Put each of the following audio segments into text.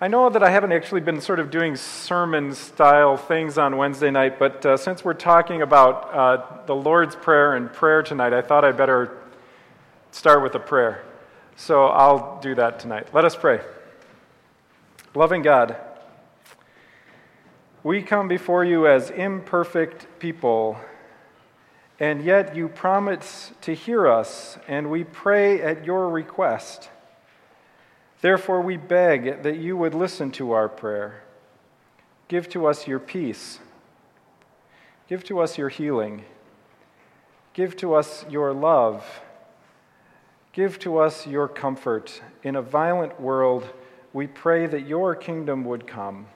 I know that I haven't actually been sort of doing sermon style things on Wednesday night, but uh, since we're talking about uh, the Lord's Prayer and prayer tonight, I thought I'd better start with a prayer. So I'll do that tonight. Let us pray. Loving God, we come before you as imperfect people, and yet you promise to hear us, and we pray at your request. Therefore, we beg that you would listen to our prayer. Give to us your peace. Give to us your healing. Give to us your love. Give to us your comfort. In a violent world, we pray that your kingdom would come.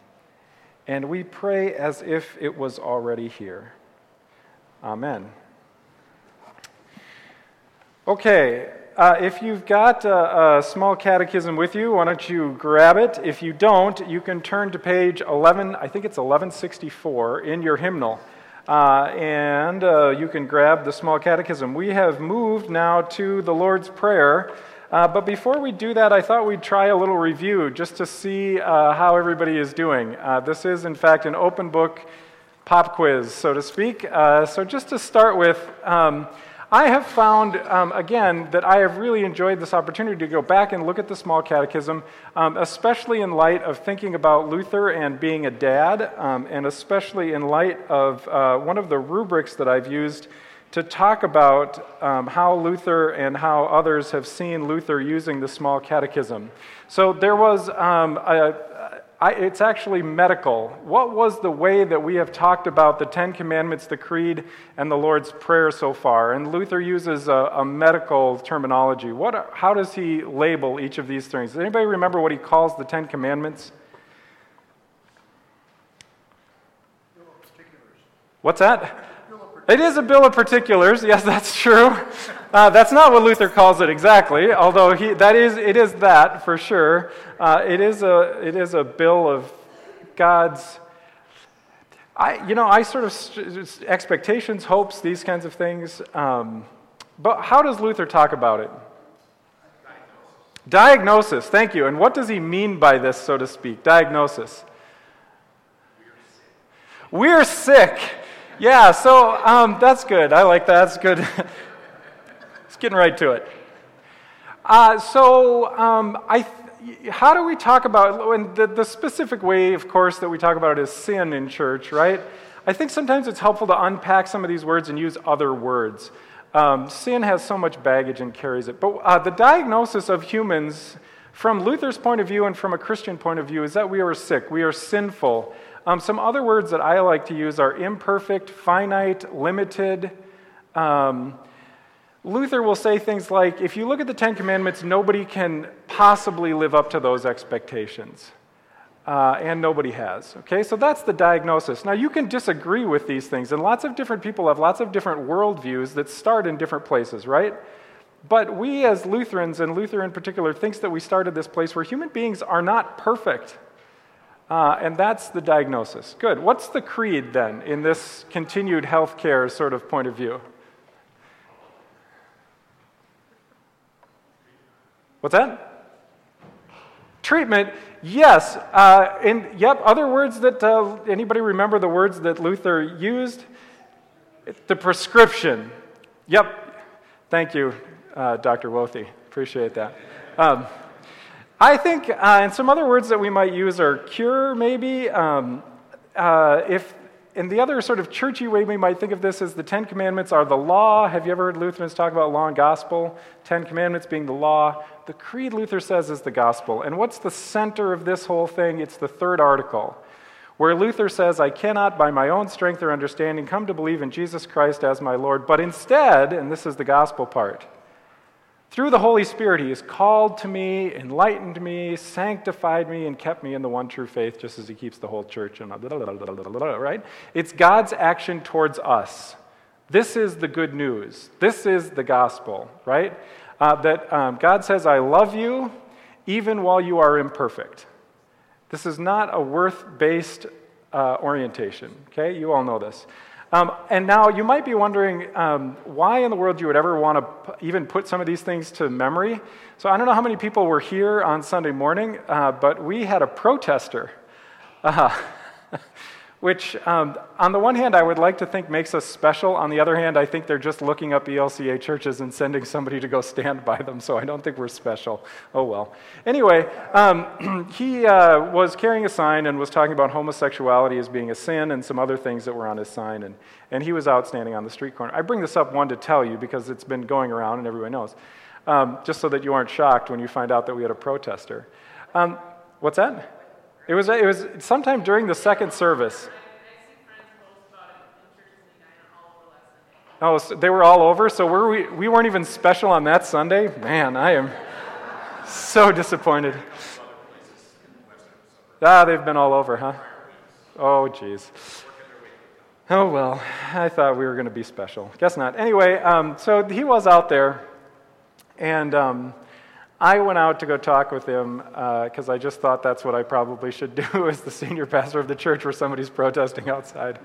And we pray as if it was already here. Amen. Okay, uh, if you've got a, a, small catechism with you, why don't you grab it? If you don't, you can turn to page 11, I think it's 1164 in your hymnal, uh, and uh, you can grab the small catechism. We have moved now to the Lord's Prayer, uh, but before we do that, I thought we'd try a little review just to see uh, how everybody is doing. Uh, this is, in fact, an open book pop quiz, so to speak. so just to start with, um, I have found, um, again, that I have really enjoyed this opportunity to go back and look at the small catechism, um, especially in light of thinking about Luther and being a dad, um, and especially in light of uh, one of the rubrics that I've used to talk about um, how Luther and how others have seen Luther using the small catechism. So there was um, a, I, it's actually medical. What was the way that we have talked about the Ten Commandments, the Creed, and the Lord's Prayer so far? And Luther uses a, a medical terminology. What, how does he label each of these things? Does anybody remember what he calls the Ten Commandments? Bill of Particulars. What's that? It is a bill of particulars. Yes, that's true. Uh, that's not what Luther calls it exactly, although he, that is, it is that for sure. Uh, it, is a, it is a bill of God's, I, you know, I sort of, expectations, hopes, these kinds of things. Um, but how does Luther talk about it? Diagnosis. Diagnosis, thank you. And what does he mean by this, so to speak? Diagnosis. We're sick. We're sick. Yeah, so um, that's good. I like that. That's good. getting right to it. Uh, so, um, I th- how do we talk about, and the, the specific way, of course, that we talk about it is sin in church, right? I think sometimes it's helpful to unpack some of these words and use other words. Um, sin has so much baggage and carries it. But uh, the diagnosis of humans, from Luther's point of view and from a Christian point of view, is that we are sick, we are sinful. Um, some other words that I like to use are imperfect, finite, limited. Um, Luther will say things like if you look at the Ten Commandments, nobody can possibly live up to those expectations. Uh, and nobody has. Okay, so that's the diagnosis. Now, you can disagree with these things, and lots of different people have lots of different worldviews that start in different places, right? But we, as Lutherans, and Luther in particular, thinks that we started this place where human beings are not perfect. Uh, and that's the diagnosis. Good. What's the creed then in this continued healthcare sort of point of view? What's that? Treatment, yes. Uh, and yep, other words that uh, anybody remember the words that Luther used? The prescription. Yep. Thank you, uh, Dr. Wothy. Appreciate that. Um, I think, uh, and some other words that we might use are cure, maybe. Um, uh, if in the other sort of churchy way we might think of this as the Ten Commandments are the law. Have you ever heard Lutherans talk about law and gospel? Ten Commandments being the law. The creed, Luther says, is the gospel. And what's the center of this whole thing? It's the third article, where Luther says, I cannot by my own strength or understanding come to believe in Jesus Christ as my Lord, but instead, and this is the gospel part, through the Holy Spirit, He has called to me, enlightened me, sanctified me, and kept me in the one true faith, just as He keeps the whole church. And right? It's God's action towards us. This is the good news. This is the gospel, right? Uh, that um, God says, I love you even while you are imperfect. This is not a worth based uh, orientation, okay? You all know this. Um, and now you might be wondering um, why in the world you would ever want to p- even put some of these things to memory. So I don't know how many people were here on Sunday morning, uh, but we had a protester. Uh, which, um, on the one hand, I would like to think makes us special. On the other hand, I think they're just looking up ELCA churches and sending somebody to go stand by them, so I don't think we're special. Oh well. Anyway, um, he uh, was carrying a sign and was talking about homosexuality as being a sin and some other things that were on his sign, and, and he was out standing on the street corner. I bring this up, one, to tell you because it's been going around and everyone knows, um, just so that you aren't shocked when you find out that we had a protester. Um, what's that? It was, it was sometime during the second service. Oh, so they were all over? So were we, we weren't even special on that Sunday? Man, I am so disappointed. Ah, they've been all over, huh? Oh, jeez. Oh, well, I thought we were going to be special. Guess not. Anyway, um, so he was out there, and um, I went out to go talk with him because uh, I just thought that's what I probably should do as the senior pastor of the church where somebody's protesting outside.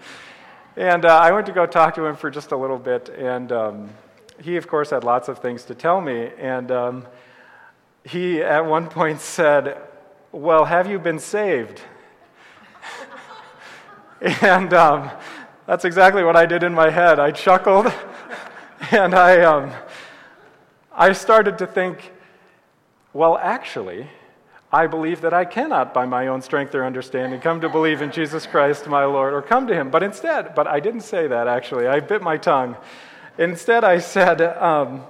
And uh, I went to go talk to him for just a little bit, and um, he, of course, had lots of things to tell me. And um, he, at one point, said, Well, have you been saved? and um, that's exactly what I did in my head. I chuckled, and I, um, I started to think, well, actually, I believe that I cannot, by my own strength or understanding, come to believe in Jesus Christ, my Lord, or come to Him. But instead, but I didn't say that actually, I bit my tongue. Instead, I said, um,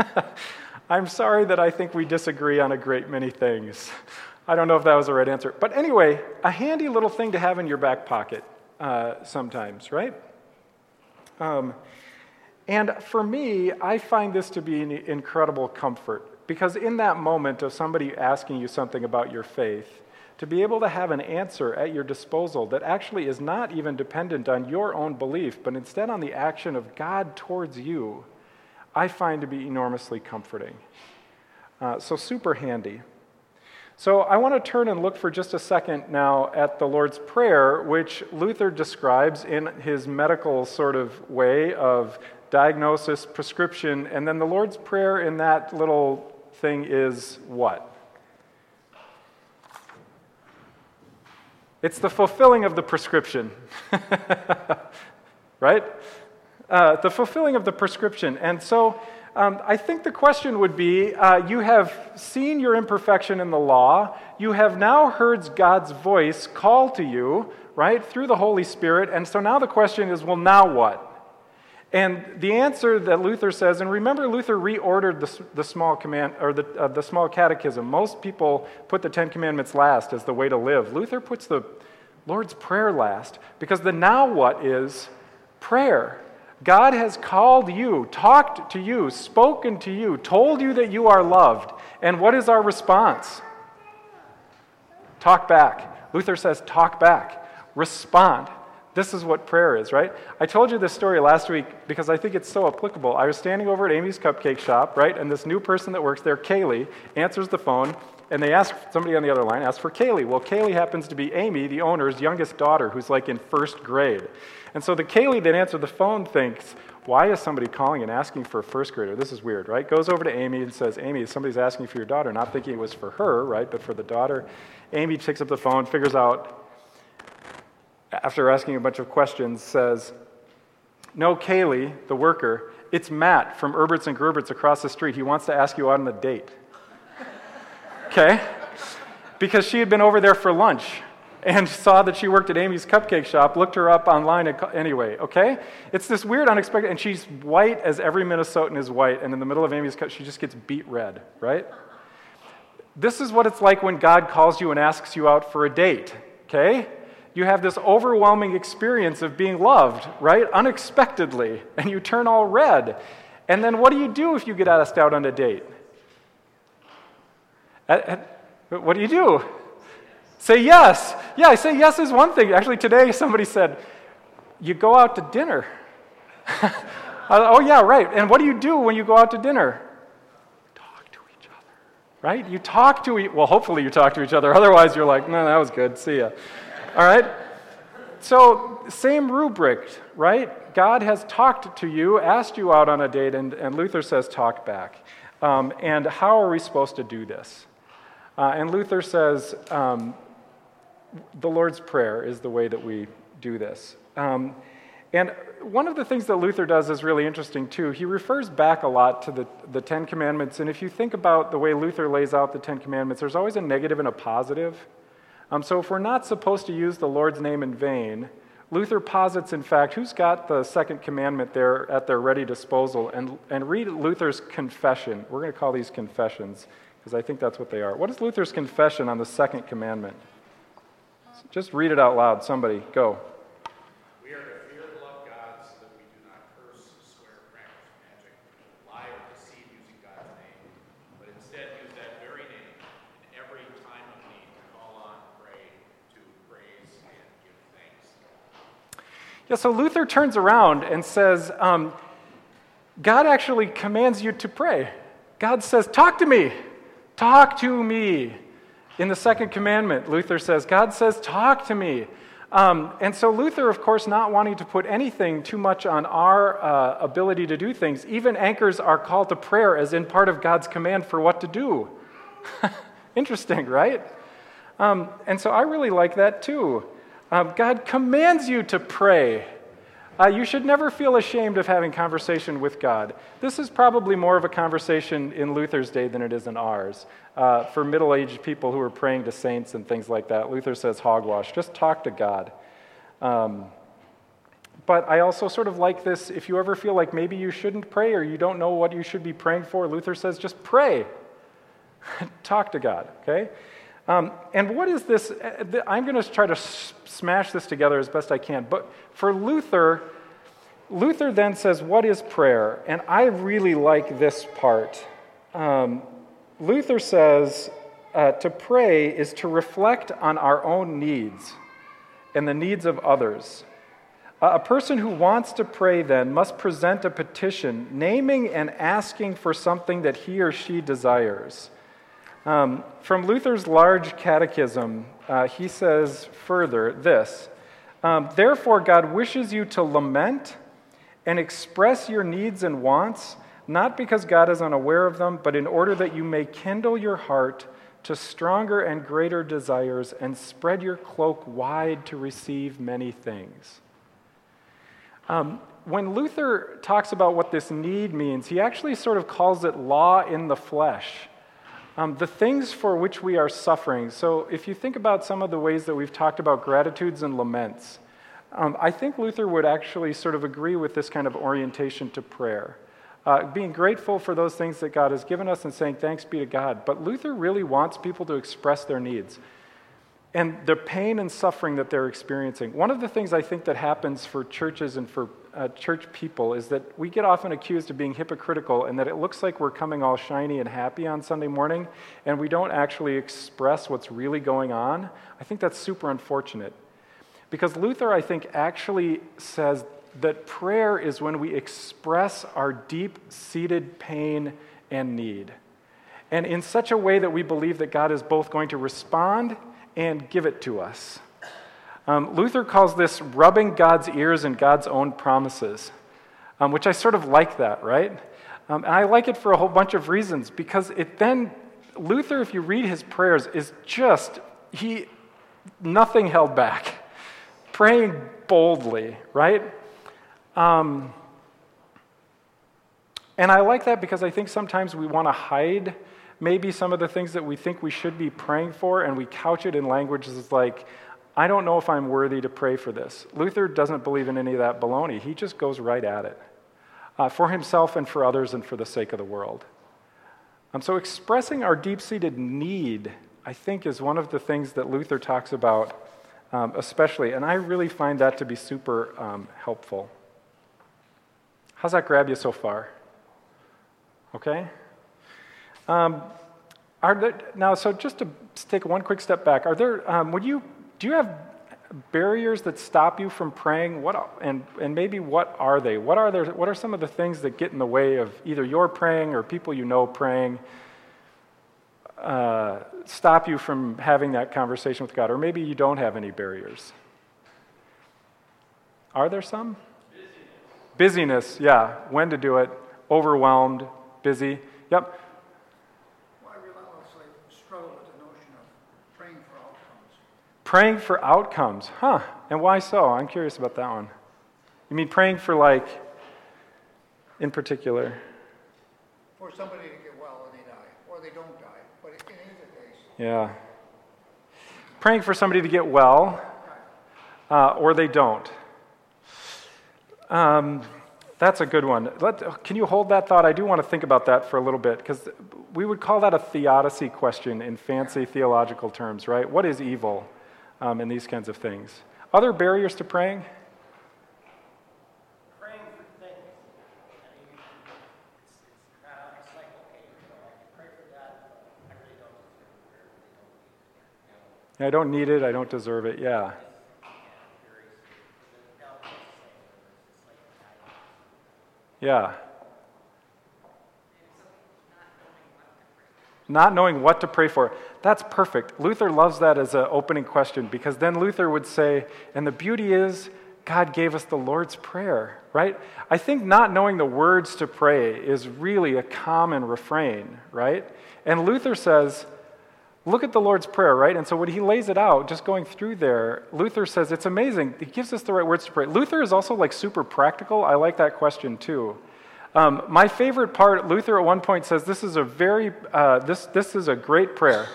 I'm sorry that I think we disagree on a great many things. I don't know if that was the right answer. But anyway, a handy little thing to have in your back pocket uh, sometimes, right? Um, and for me, I find this to be an incredible comfort because in that moment of somebody asking you something about your faith, to be able to have an answer at your disposal that actually is not even dependent on your own belief, but instead on the action of God towards you, I find to be enormously comforting. Uh, so, super handy. So, I want to turn and look for just a second now at the Lord's Prayer, which Luther describes in his medical sort of way of diagnosis, prescription, and then the Lord's Prayer in that little thing is what? It's the fulfilling of the prescription. right? Uh, the fulfilling of the prescription. And so um, I think the question would be uh, you have seen your imperfection in the law, you have now heard God's voice call to you, right, through the Holy Spirit. And so now the question is well, now what? And the answer that Luther says, and remember, Luther reordered the, the small command or the, uh, the small catechism. Most people put the Ten Commandments last as the way to live. Luther puts the Lord's Prayer last because the now what is prayer. God has called you, talked to you, spoken to you, told you that you are loved. And what is our response? Talk back. Luther says, talk back, respond. This is what prayer is, right? I told you this story last week because I think it's so applicable. I was standing over at Amy's Cupcake Shop, right? And this new person that works there, Kaylee, answers the phone, and they ask somebody on the other line, ask for Kaylee. Well, Kaylee happens to be Amy, the owner's youngest daughter, who's like in first grade. And so the Kaylee that answered the phone thinks, why is somebody calling and asking for a first grader? This is weird, right? Goes over to Amy and says, Amy, somebody's asking for your daughter, not thinking it was for her, right, but for the daughter. Amy picks up the phone, figures out after asking a bunch of questions, says, No, Kaylee, the worker, it's Matt from Herberts and Gerberts across the street. He wants to ask you out on a date. okay? Because she had been over there for lunch and saw that she worked at Amy's cupcake shop, looked her up online anyway, okay? It's this weird, unexpected, and she's white as every Minnesotan is white, and in the middle of Amy's cup, she just gets beet red, right? This is what it's like when God calls you and asks you out for a date, okay? You have this overwhelming experience of being loved, right? Unexpectedly, and you turn all red. And then what do you do if you get asked out on a date? Uh, uh, what do you do? Say yes. Yeah, I say yes is one thing. Actually, today somebody said, you go out to dinner. Uh, oh, yeah, right. And what do you do when you go out to dinner? Talk to each other, right? You talk to each Well, hopefully you talk to each other. Otherwise, you're like, no, that was good. See ya. All right? so, same rubric, right? God has talked to you, asked you out on a date, and, and Luther says, talk back. Um, and how are we supposed to do this? Uh, and Luther says, um, the Lord's Prayer is the way that we do this. Um, and one of the things that Luther does is really interesting too. He refers back a lot to the, the Ten Commandments. And if you think about the way Luther lays out the Ten Commandments, there's always a negative and a positive. Um, so if we're not supposed to use the Lord's name in vain, Luther posits, in fact, who's got the second commandment there at their ready disposal, and, and read Luther's confession. We're going to call these confessions because I think that's what they are. What is Luther's confession on the second commandment? Just read it out loud. Somebody, go. Yeah, so Luther turns around and says, um, God actually commands you to pray. God says, Talk to me. Talk to me. In the second commandment, Luther says, God says, Talk to me. Um, and so, Luther, of course, not wanting to put anything too much on our uh, ability to do things, even anchors our call to prayer as in part of God's command for what to do. Interesting, right? Um, and so, I really like that too. Um, God commands you to pray. Uh, you should never feel ashamed of having conversation with God. This is probably more of a conversation in Luther's day than it is in ours. Uh, for middle aged people who are praying to saints and things like that, Luther says hogwash. Just talk to God. Um, but I also sort of like this if you ever feel like maybe you shouldn't pray or you don't know what you should be praying for, Luther says just pray. talk to God, okay? Um, and what is this? Uh, I'm going to try to smash this together as best I can. But for Luther, Luther then says, What is prayer? And I really like this part. Um, Luther says, uh, To pray is to reflect on our own needs and the needs of others. A person who wants to pray then must present a petition naming and asking for something that he or she desires. Um, from Luther's large catechism, uh, he says further this um, Therefore, God wishes you to lament and express your needs and wants, not because God is unaware of them, but in order that you may kindle your heart to stronger and greater desires and spread your cloak wide to receive many things. Um, when Luther talks about what this need means, he actually sort of calls it law in the flesh. Um, the things for which we are suffering. So, if you think about some of the ways that we've talked about gratitudes and laments, um, I think Luther would actually sort of agree with this kind of orientation to prayer. Uh, being grateful for those things that God has given us and saying thanks be to God. But Luther really wants people to express their needs and the pain and suffering that they're experiencing. One of the things I think that happens for churches and for uh, church people is that we get often accused of being hypocritical and that it looks like we're coming all shiny and happy on Sunday morning and we don't actually express what's really going on. I think that's super unfortunate. Because Luther, I think, actually says that prayer is when we express our deep seated pain and need. And in such a way that we believe that God is both going to respond and give it to us. Um, Luther calls this rubbing God's ears and God's own promises, um, which I sort of like that, right? Um, and I like it for a whole bunch of reasons because it then, Luther, if you read his prayers, is just, he, nothing held back. Praying boldly, right? Um, and I like that because I think sometimes we want to hide maybe some of the things that we think we should be praying for, and we couch it in languages like, I don't know if I'm worthy to pray for this. Luther doesn't believe in any of that baloney. He just goes right at it uh, for himself and for others and for the sake of the world. Um, so, expressing our deep seated need, I think, is one of the things that Luther talks about, um, especially, and I really find that to be super um, helpful. How's that grab you so far? Okay? Um, there, now, so just to take one quick step back, are there, um, would you do you have barriers that stop you from praying? What, and, and maybe what are they? What are, there, what are some of the things that get in the way of either your praying or people you know praying? Uh, stop you from having that conversation with God, or maybe you don't have any barriers. Are there some? Busyness, yeah. When to do it. Overwhelmed, busy. Yep. Well, I relentlessly struggle with the notion of praying for outcomes. Praying for outcomes. Huh. And why so? I'm curious about that one. You mean praying for, like, in particular? For somebody to get well and they die, or they don't die, but in either case, Yeah. Praying for somebody to get well, uh, or they don't. Um, that's a good one. Let, can you hold that thought? I do want to think about that for a little bit, because we would call that a theodicy question in fancy theological terms, right? What is evil um, and these kinds of things? Other barriers to praying? praying for things. I mean, it's, it's not, it's like, okay, you know, I can pray for that, but I really don't deserve it, or I really don't need it. I don't need it, I don't deserve it, yeah. Very, but then now it's the same, it's like, I don't Yeah. Not knowing what to pray for. That's perfect. Luther loves that as an opening question because then Luther would say, and the beauty is, God gave us the Lord's Prayer, right? I think not knowing the words to pray is really a common refrain, right? And Luther says, look at the Lord's Prayer, right? And so when he lays it out, just going through there, Luther says it's amazing. He gives us the right words to pray. Luther is also like super practical. I like that question too. Um, my favorite part, Luther at one point says, "This is a very, uh, this this is a great prayer.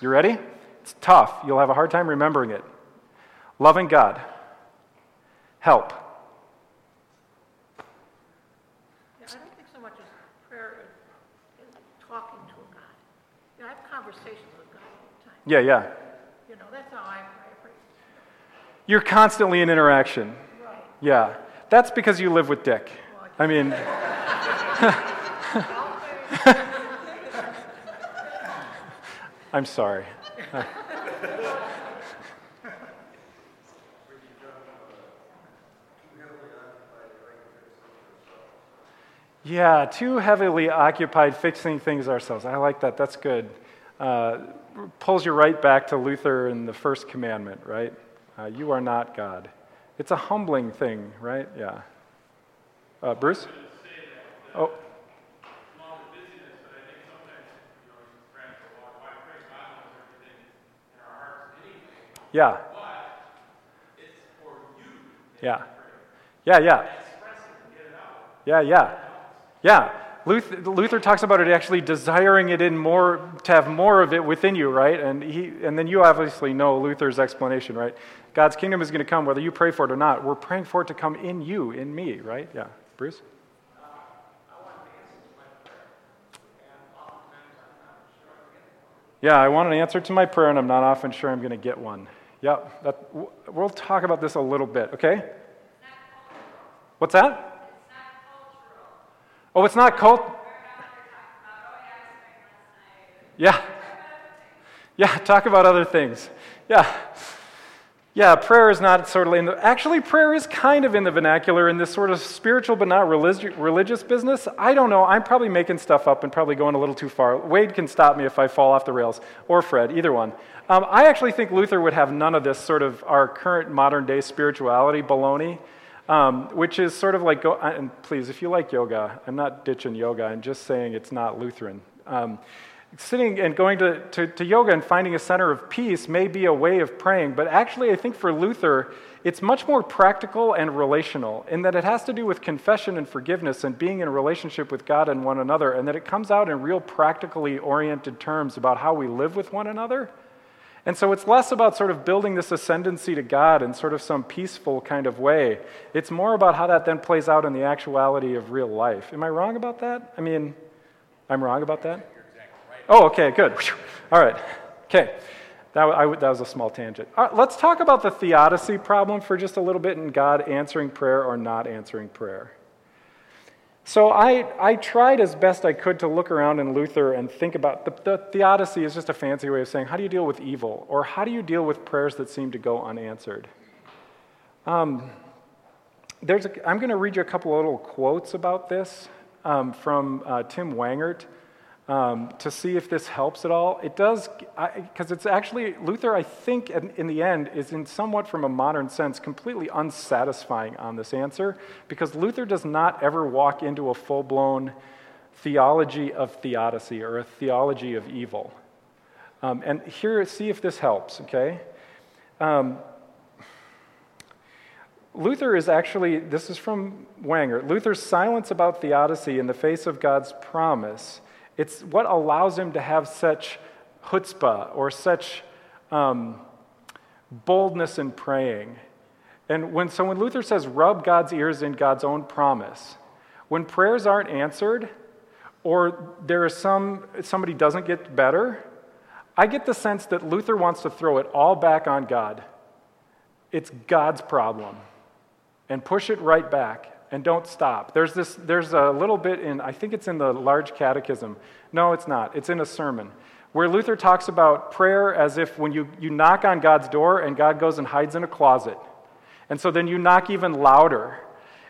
You ready? It's tough. You'll have a hard time remembering it. Loving God, help. Yeah, I don't think so much as prayer is, talking to a God. You know, I have conversations with God all the time. Yeah, yeah. You know, that's how I pray. I pray. You're constantly in interaction. Right. Yeah, that's because you live with Dick. I mean." I'm sorry. Yeah, too heavily occupied fixing things ourselves. I like that. That's good. Uh, pulls you right back to Luther and the first commandment, right? Uh, you are not God. It's a humbling thing, right? Yeah. Uh, Bruce? Oh. Yeah. Yeah. Yeah, yeah. Yeah, yeah. Yeah. Luther, Luther talks about it actually desiring it in more, to have more of it within you, right? And, he, and then you obviously know Luther's explanation, right? God's kingdom is going to come whether you pray for it or not. We're praying for it to come in you, in me, right? Yeah. Bruce? Uh, I want an answer to my prayer, and oftentimes. Yeah, I want an answer to my prayer, and I'm not often sure I'm going to get one. Yep, that, we'll talk about this a little bit, okay? What's that? Oh, it's not cult. Yeah. Yeah, talk about other things. Yeah. Yeah, prayer is not sort of in the. Actually, prayer is kind of in the vernacular in this sort of spiritual but not religi- religious business. I don't know. I'm probably making stuff up and probably going a little too far. Wade can stop me if I fall off the rails, or Fred, either one. Um, I actually think Luther would have none of this sort of our current modern day spirituality baloney, um, which is sort of like, go, and please, if you like yoga, I'm not ditching yoga, I'm just saying it's not Lutheran. Um, sitting and going to, to, to, yoga and finding a center of peace may be a way of praying, but actually, I think for Luther, it's much more practical and relational in that it has to do with confession and forgiveness and being in a relationship with God and one another, and that it comes out in real practically oriented terms about how we live with one another. And so it's less about sort of building this ascendancy to God in sort of some peaceful kind of way. It's more about how that then plays out in the actuality of real life. Am I wrong about that? I mean, I'm wrong about that? Oh, okay, good. All right. Okay. That, I, that was a small tangent. All right, let's talk about the theodicy problem for just a little bit and God answering prayer or not answering prayer. So I, I tried as best I could to look around in Luther and think about the, the theodicy is just a fancy way of saying how do you deal with evil or how do you deal with prayers that seem to go unanswered. Um, there's a, I'm going to read you a couple of little quotes about this um, from uh, Tim Wengert. Um, to see if this helps at all. It does, because it's actually, Luther, I think, in, in the end, is in somewhat from a modern sense completely unsatisfying on this answer, because Luther does not ever walk into a full blown theology of theodicy or a theology of evil. Um, and here, see if this helps, okay? Um, Luther is actually, this is from Wanger, Luther's silence about theodicy in the face of God's promise it's what allows him to have such chutzpah or such um, boldness in praying. And when, so when Luther says, rub God's ears in God's own promise, when prayers aren't answered, or there is some, somebody doesn't get better, I get the sense that Luther wants to throw it all back on God. It's God's problem. And push it right back and don't stop. There's this there's a little bit in I think it's in the large catechism. No, it's not. It's in a sermon where Luther talks about prayer as if when you, you knock on God's door and God goes and hides in a closet. And so then you knock even louder.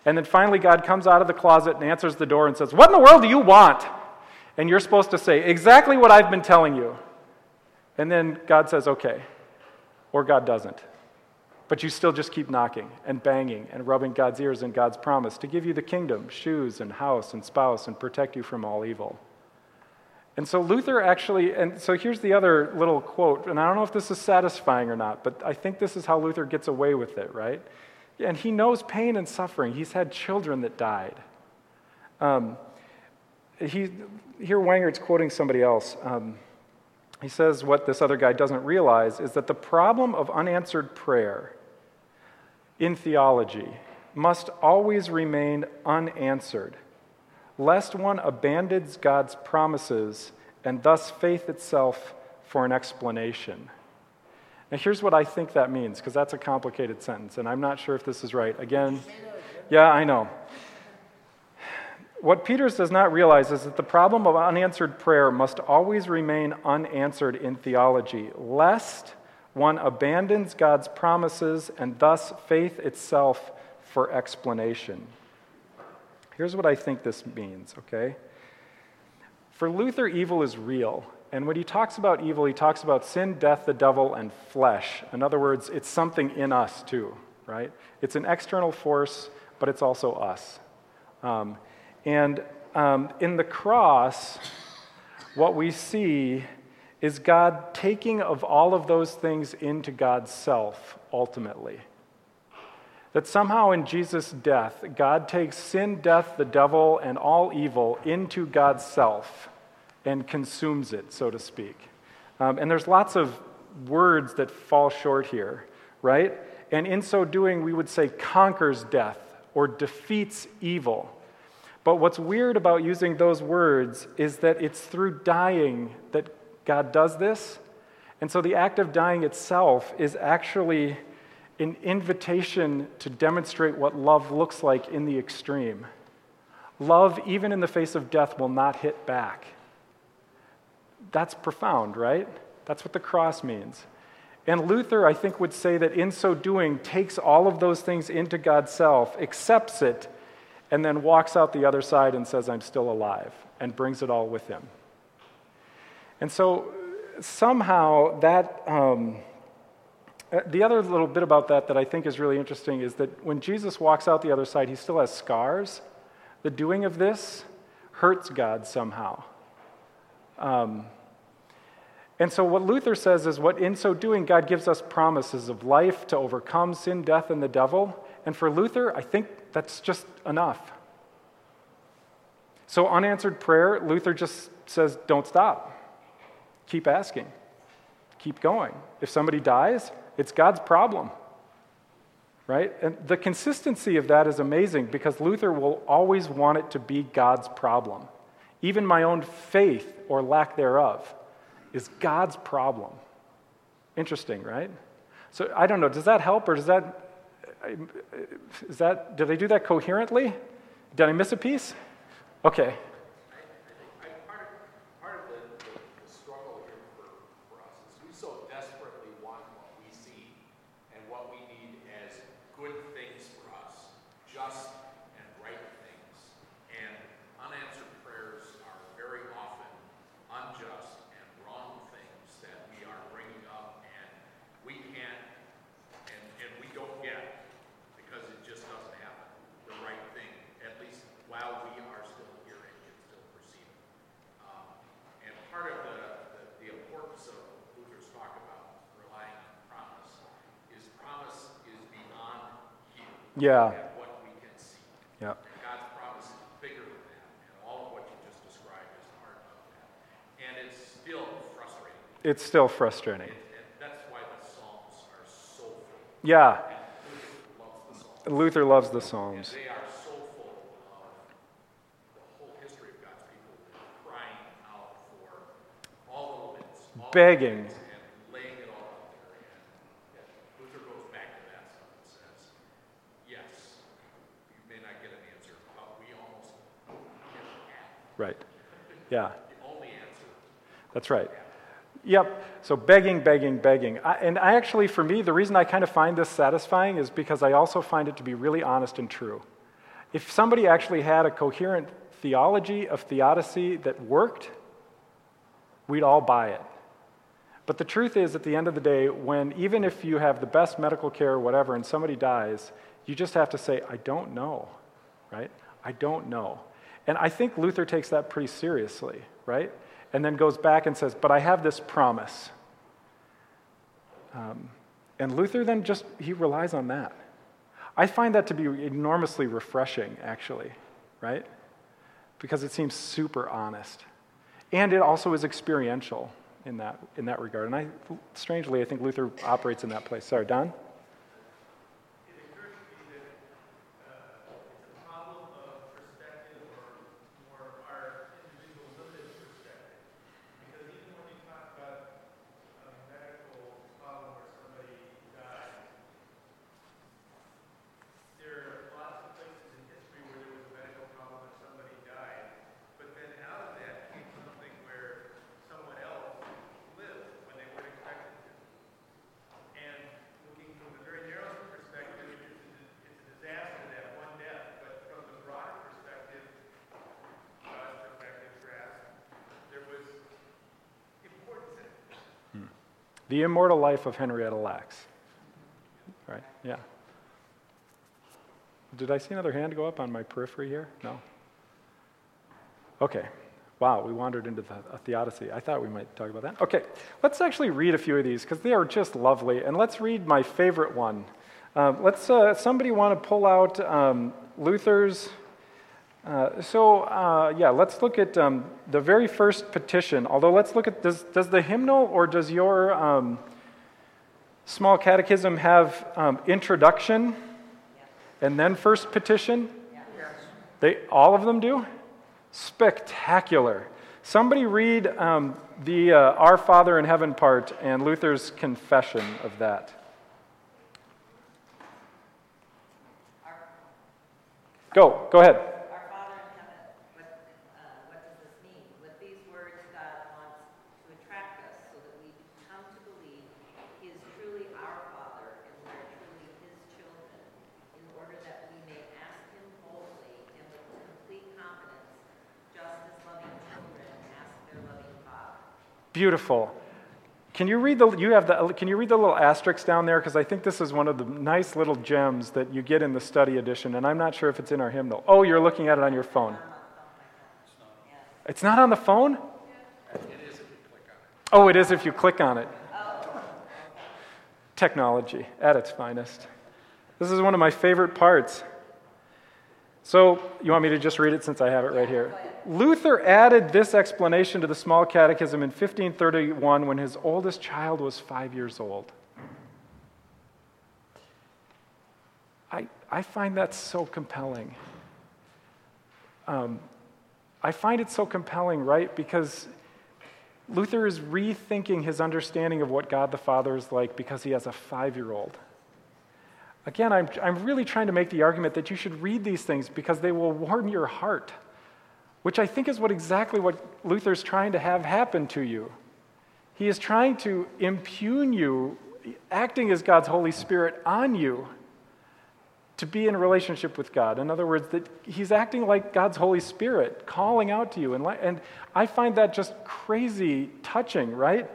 And then finally God comes out of the closet and answers the door and says, What in the world do you want? And you're supposed to say, Exactly what I've been telling you. And then God says, Okay. Or God doesn't. But you still just keep knocking and banging and rubbing God's ears and God's promise to give you the kingdom, shoes and house and spouse, and protect you from all evil. And so Luther actually, and so here's the other little quote, and I don't know if this is satisfying or not, but I think this is how Luther gets away with it, right? And he knows pain and suffering. He's had children that died. Um, he, here, Wengert's quoting somebody else. Um, he says what this other guy doesn't realize is that the problem of unanswered prayer in theology must always remain unanswered, lest one abandons God's promises and thus faith itself for an explanation. Now, here's what I think that means, because that's a complicated sentence, and I'm not sure if this is right. Again, yeah, I know. What Peters does not realize is that the problem of unanswered prayer must always remain unanswered in theology, lest one abandons God's promises and thus faith itself for explanation. Here's what I think this means, okay? For Luther, evil is real. And when he talks about evil, he talks about sin, death, the devil, and flesh. In other words, it's something in us too, right? It's an external force, but it's also us. Um, and um, in the cross, what we see is God taking of all of those things into God's self ultimately. That somehow in Jesus' death, God takes sin, death, the devil, and all evil into God's self and consumes it, so to speak. Um, and there's lots of words that fall short here, right? And in so doing, we would say conquers death or defeats evil. But what's weird about using those words is that it's through dying that God does this. And so the act of dying itself is actually an invitation to demonstrate what love looks like in the extreme. Love, even in the face of death, will not hit back. That's profound, right? That's what the cross means. And Luther, I think, would say that in so doing, takes all of those things into God's self, accepts it, and then walks out the other side and says, I'm still alive, and brings it all with him. And so somehow that, um, uh, the other little bit about that that I think is really interesting is that when Jesus walks out the other side, he still has scars. The doing of this hurts God somehow. Um, and so, what Luther says is what in so doing, God gives us promises of life to overcome sin, death, and the devil. And for Luther, I think that's just enough. So, unanswered prayer, Luther just says, don't stop. Keep asking. Keep going. If somebody dies, it's God's problem. Right? And the consistency of that is amazing because Luther will always want it to be God's problem. Even my own faith or lack thereof is God's problem. Interesting, right? So I don't know, does that help or does that is that did I do that coherently? Did I miss a piece? Okay. Yeah. at what we can see. Yeah. And God's promise is bigger than that, and all of what you just described is part of that. And it's still frustrating. It's still frustrating. And that's why the Psalms are so full. Yeah. And Luther loves Luther loves the the Psalms. And they are so full of the whole history of God's people crying out for all the limits, all the Begging and laying it all out there. And yeah, Luther goes back to that stuff and says, yes, you may not get an answer, but we almost get an Right. Yeah. The only answer. That's right. Yep. So begging, begging, begging. I, and I actually, for me, the reason I kind of find this satisfying is because I also find it to be really honest and true. If somebody actually had a coherent theology of theodicy that worked, we'd all buy it. But the truth is, at the end of the day, when even if you have the best medical care or whatever and somebody dies, you just have to say, I don't know, right? I don't know. And I think Luther takes that pretty seriously, right? And then goes back and says, But I have this promise. Um, and Luther then just, he relies on that. I find that to be enormously refreshing, actually, right? Because it seems super honest. And it also is experiential in that, in that regard. And I, strangely, I think Luther operates in that place. Sorry, Don? problem of perspective or more our individual limited perspective. Because even when you talk about a medical problem where somebody dies, there are lots of places in history where there was a medical problem and somebody died. But then out of that came something where someone else lived when they weren't expected to. And looking from the very narrow perspective, it's a, it's a disaster to have one death. But from the broader perspective, God's perspective, grasp, there was importance in it. The Immortal Life of Henrietta Lacks. Right, yeah. Did I see another hand go up on my periphery here? No? Okay. Wow, we wandered into the, a theodicy. I thought we might talk about that. Okay, let's actually read a few of these because they are just lovely. And let's read my favorite one. Um, let's, uh, somebody want to pull out um, Luther's. Uh, so, uh, yeah, let's look at um, the very first petition. Although, let's look at does, does the hymnal or does your um, small catechism have um, introduction and then first petition? They, all of them do? Spectacular. Somebody read um, the uh, Our Father in Heaven part and Luther's confession of that. Go, go ahead. Our Father in heaven, what, uh, what does this mean? With these words, God wants to attract us so that we come to believe He is truly our Father and we are truly His children, in order that we may ask Him boldly and with complete confidence, just as loving children ask their loving Father. Beautiful. Can you read the you have the can you read the little asterisks down there because I think this is one of the nice little gems that you get in the study edition and I'm not sure if it's in our hymnal. Oh, you're looking at it on your phone. It's not on the phone? Oh, it is if you click on it. Technology at its finest. This is one of my favorite parts. So, you want me to just read it since I have it right here? Luther added this explanation to the small catechism in 1531 when his oldest child was five years old. I, I find that so compelling. Um, I find it so compelling, right? Because Luther is rethinking his understanding of what God the Father is like because he has a five year old. Again, I'm, I'm really trying to make the argument that you should read these things because they will warm your heart, which I think is what exactly what Luther's trying to have happen to you. He is trying to impugn you, acting as God's Holy Spirit on you, to be in relationship with God. In other words, that he's acting like God's Holy Spirit, calling out to you. And, and I find that just crazy touching, right?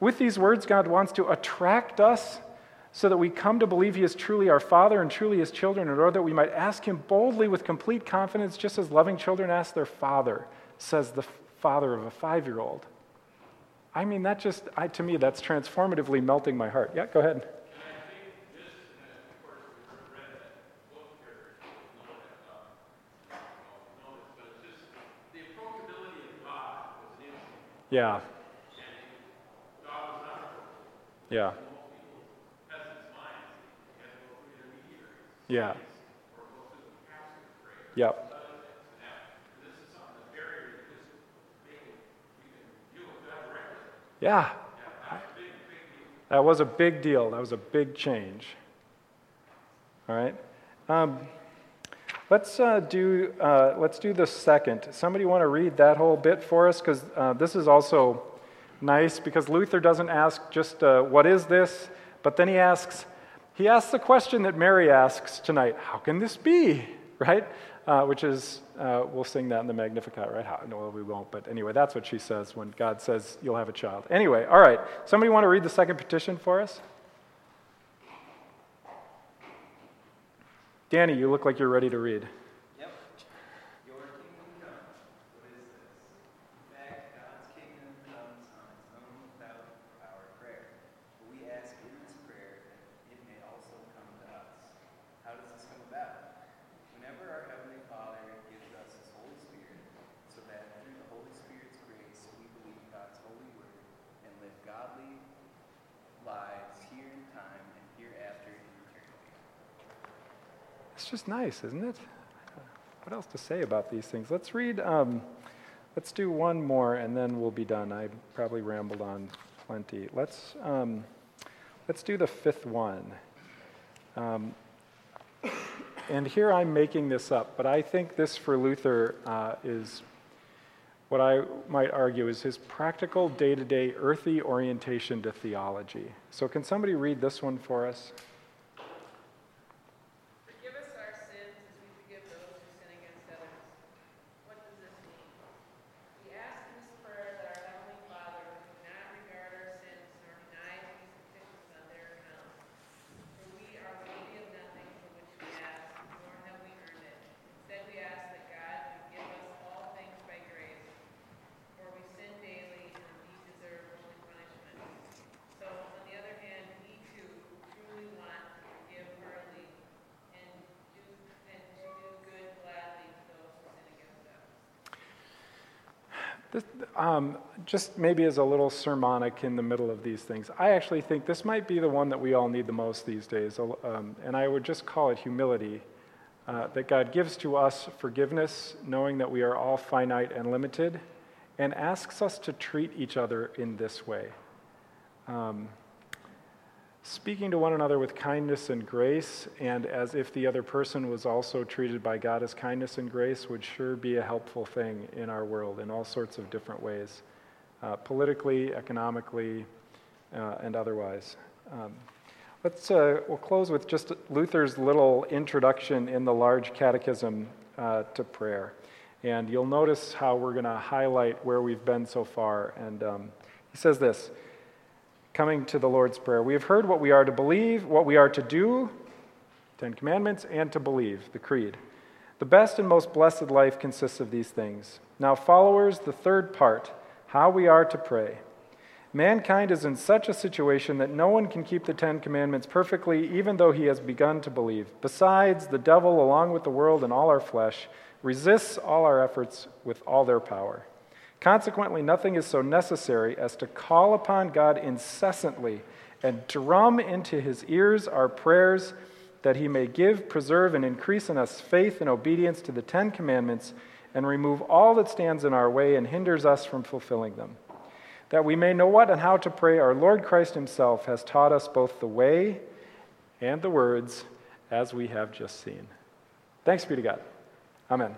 With these words, God wants to attract us so that we come to believe He is truly our Father and truly His children, in order that we might ask Him boldly with complete confidence, just as loving children ask their Father, says the father of a five year old. I mean, that just, I, to me, that's transformatively melting my heart. Yeah, go ahead. Yeah. Yeah. Yeah. Yep. Yeah. That was a big deal. That was a big change. All right. Um, let's uh, do uh, let's do the second. Somebody want to read that whole bit for us because uh, this is also nice because Luther doesn't ask just uh, what is this, but then he asks he asks the question that Mary asks tonight: How can this be? Right? Uh, which is uh, we'll sing that in the Magnificat, right? How, no, we won't. But anyway, that's what she says when God says you'll have a child. Anyway, all right. Somebody want to read the second petition for us? Danny, you look like you're ready to read. Yep. Your kingdom come. What is this? In fact, God's kingdom comes on its own without our prayer. But we ask in this prayer that it may also come to us. How does this come about? Whenever our Heavenly Father gives us His Holy Spirit, so that through the Holy Spirit's grace we believe God's holy word and live godly lives here in time and hereafter in eternity. It's just nice, isn't it? What else to say about these things? Let's read, um, let's do one more and then we'll be done. I probably rambled on plenty. Let's, um, let's do the fifth one. Um, and here I'm making this up, but I think this for Luther uh, is what I might argue is his practical day to day earthy orientation to theology. So, can somebody read this one for us? Forgive us our sins as we forgive those who sin against others. What does this mean? We ask in this prayer that our Heavenly Father would not regard our sins nor deny these petitions on their account. For we are worthy of nothing for which we ask, nor have we earned it. Instead, we ask that God would give us all things by grace. For we sin daily and we deserve only punishment. So, on the other hand, we too truly want to forgive heartily and do and to do good gladly to those who sin against us. This, um, just maybe as a little sermonic in the middle of these things, I actually think this might be the one that we all need the most these days, um, and I would just call it humility. Uh, that God gives to us forgiveness, knowing that we are all finite and limited, and asks us to treat each other in this way. Um, speaking to one another with kindness and grace, and as if the other person was also treated by God as kindness and grace, would sure be a helpful thing in our world in all sorts of different ways, uh, politically, economically, uh, and otherwise. Um, let's uh, we'll close with just Luther's little introduction in the large catechism uh, to prayer, and you'll notice how we're going to highlight where we've been so far. And um, he says this coming to the Lord's Prayer. We have heard what we are to believe, what we are to do, Ten Commandments, and to believe, the Creed. The best and most blessed life consists of these things. Now, followers, the third part, how we are to pray. Mankind is in such a situation that no one can keep the Ten Commandments perfectly, even though he has begun to believe. Besides, the devil, along with the world and all our flesh, resists all our efforts with all their power. Consequently, nothing is so necessary as to call upon God incessantly and drum into his ears our prayers that he may give, preserve, and increase in us faith and obedience to the Ten Commandments and remove all that stands in our way and hinders us from fulfilling them. That we may know what and how to pray, our Lord Christ himself has taught us both the way and the words as we have just seen. Thanks be to God. Amen.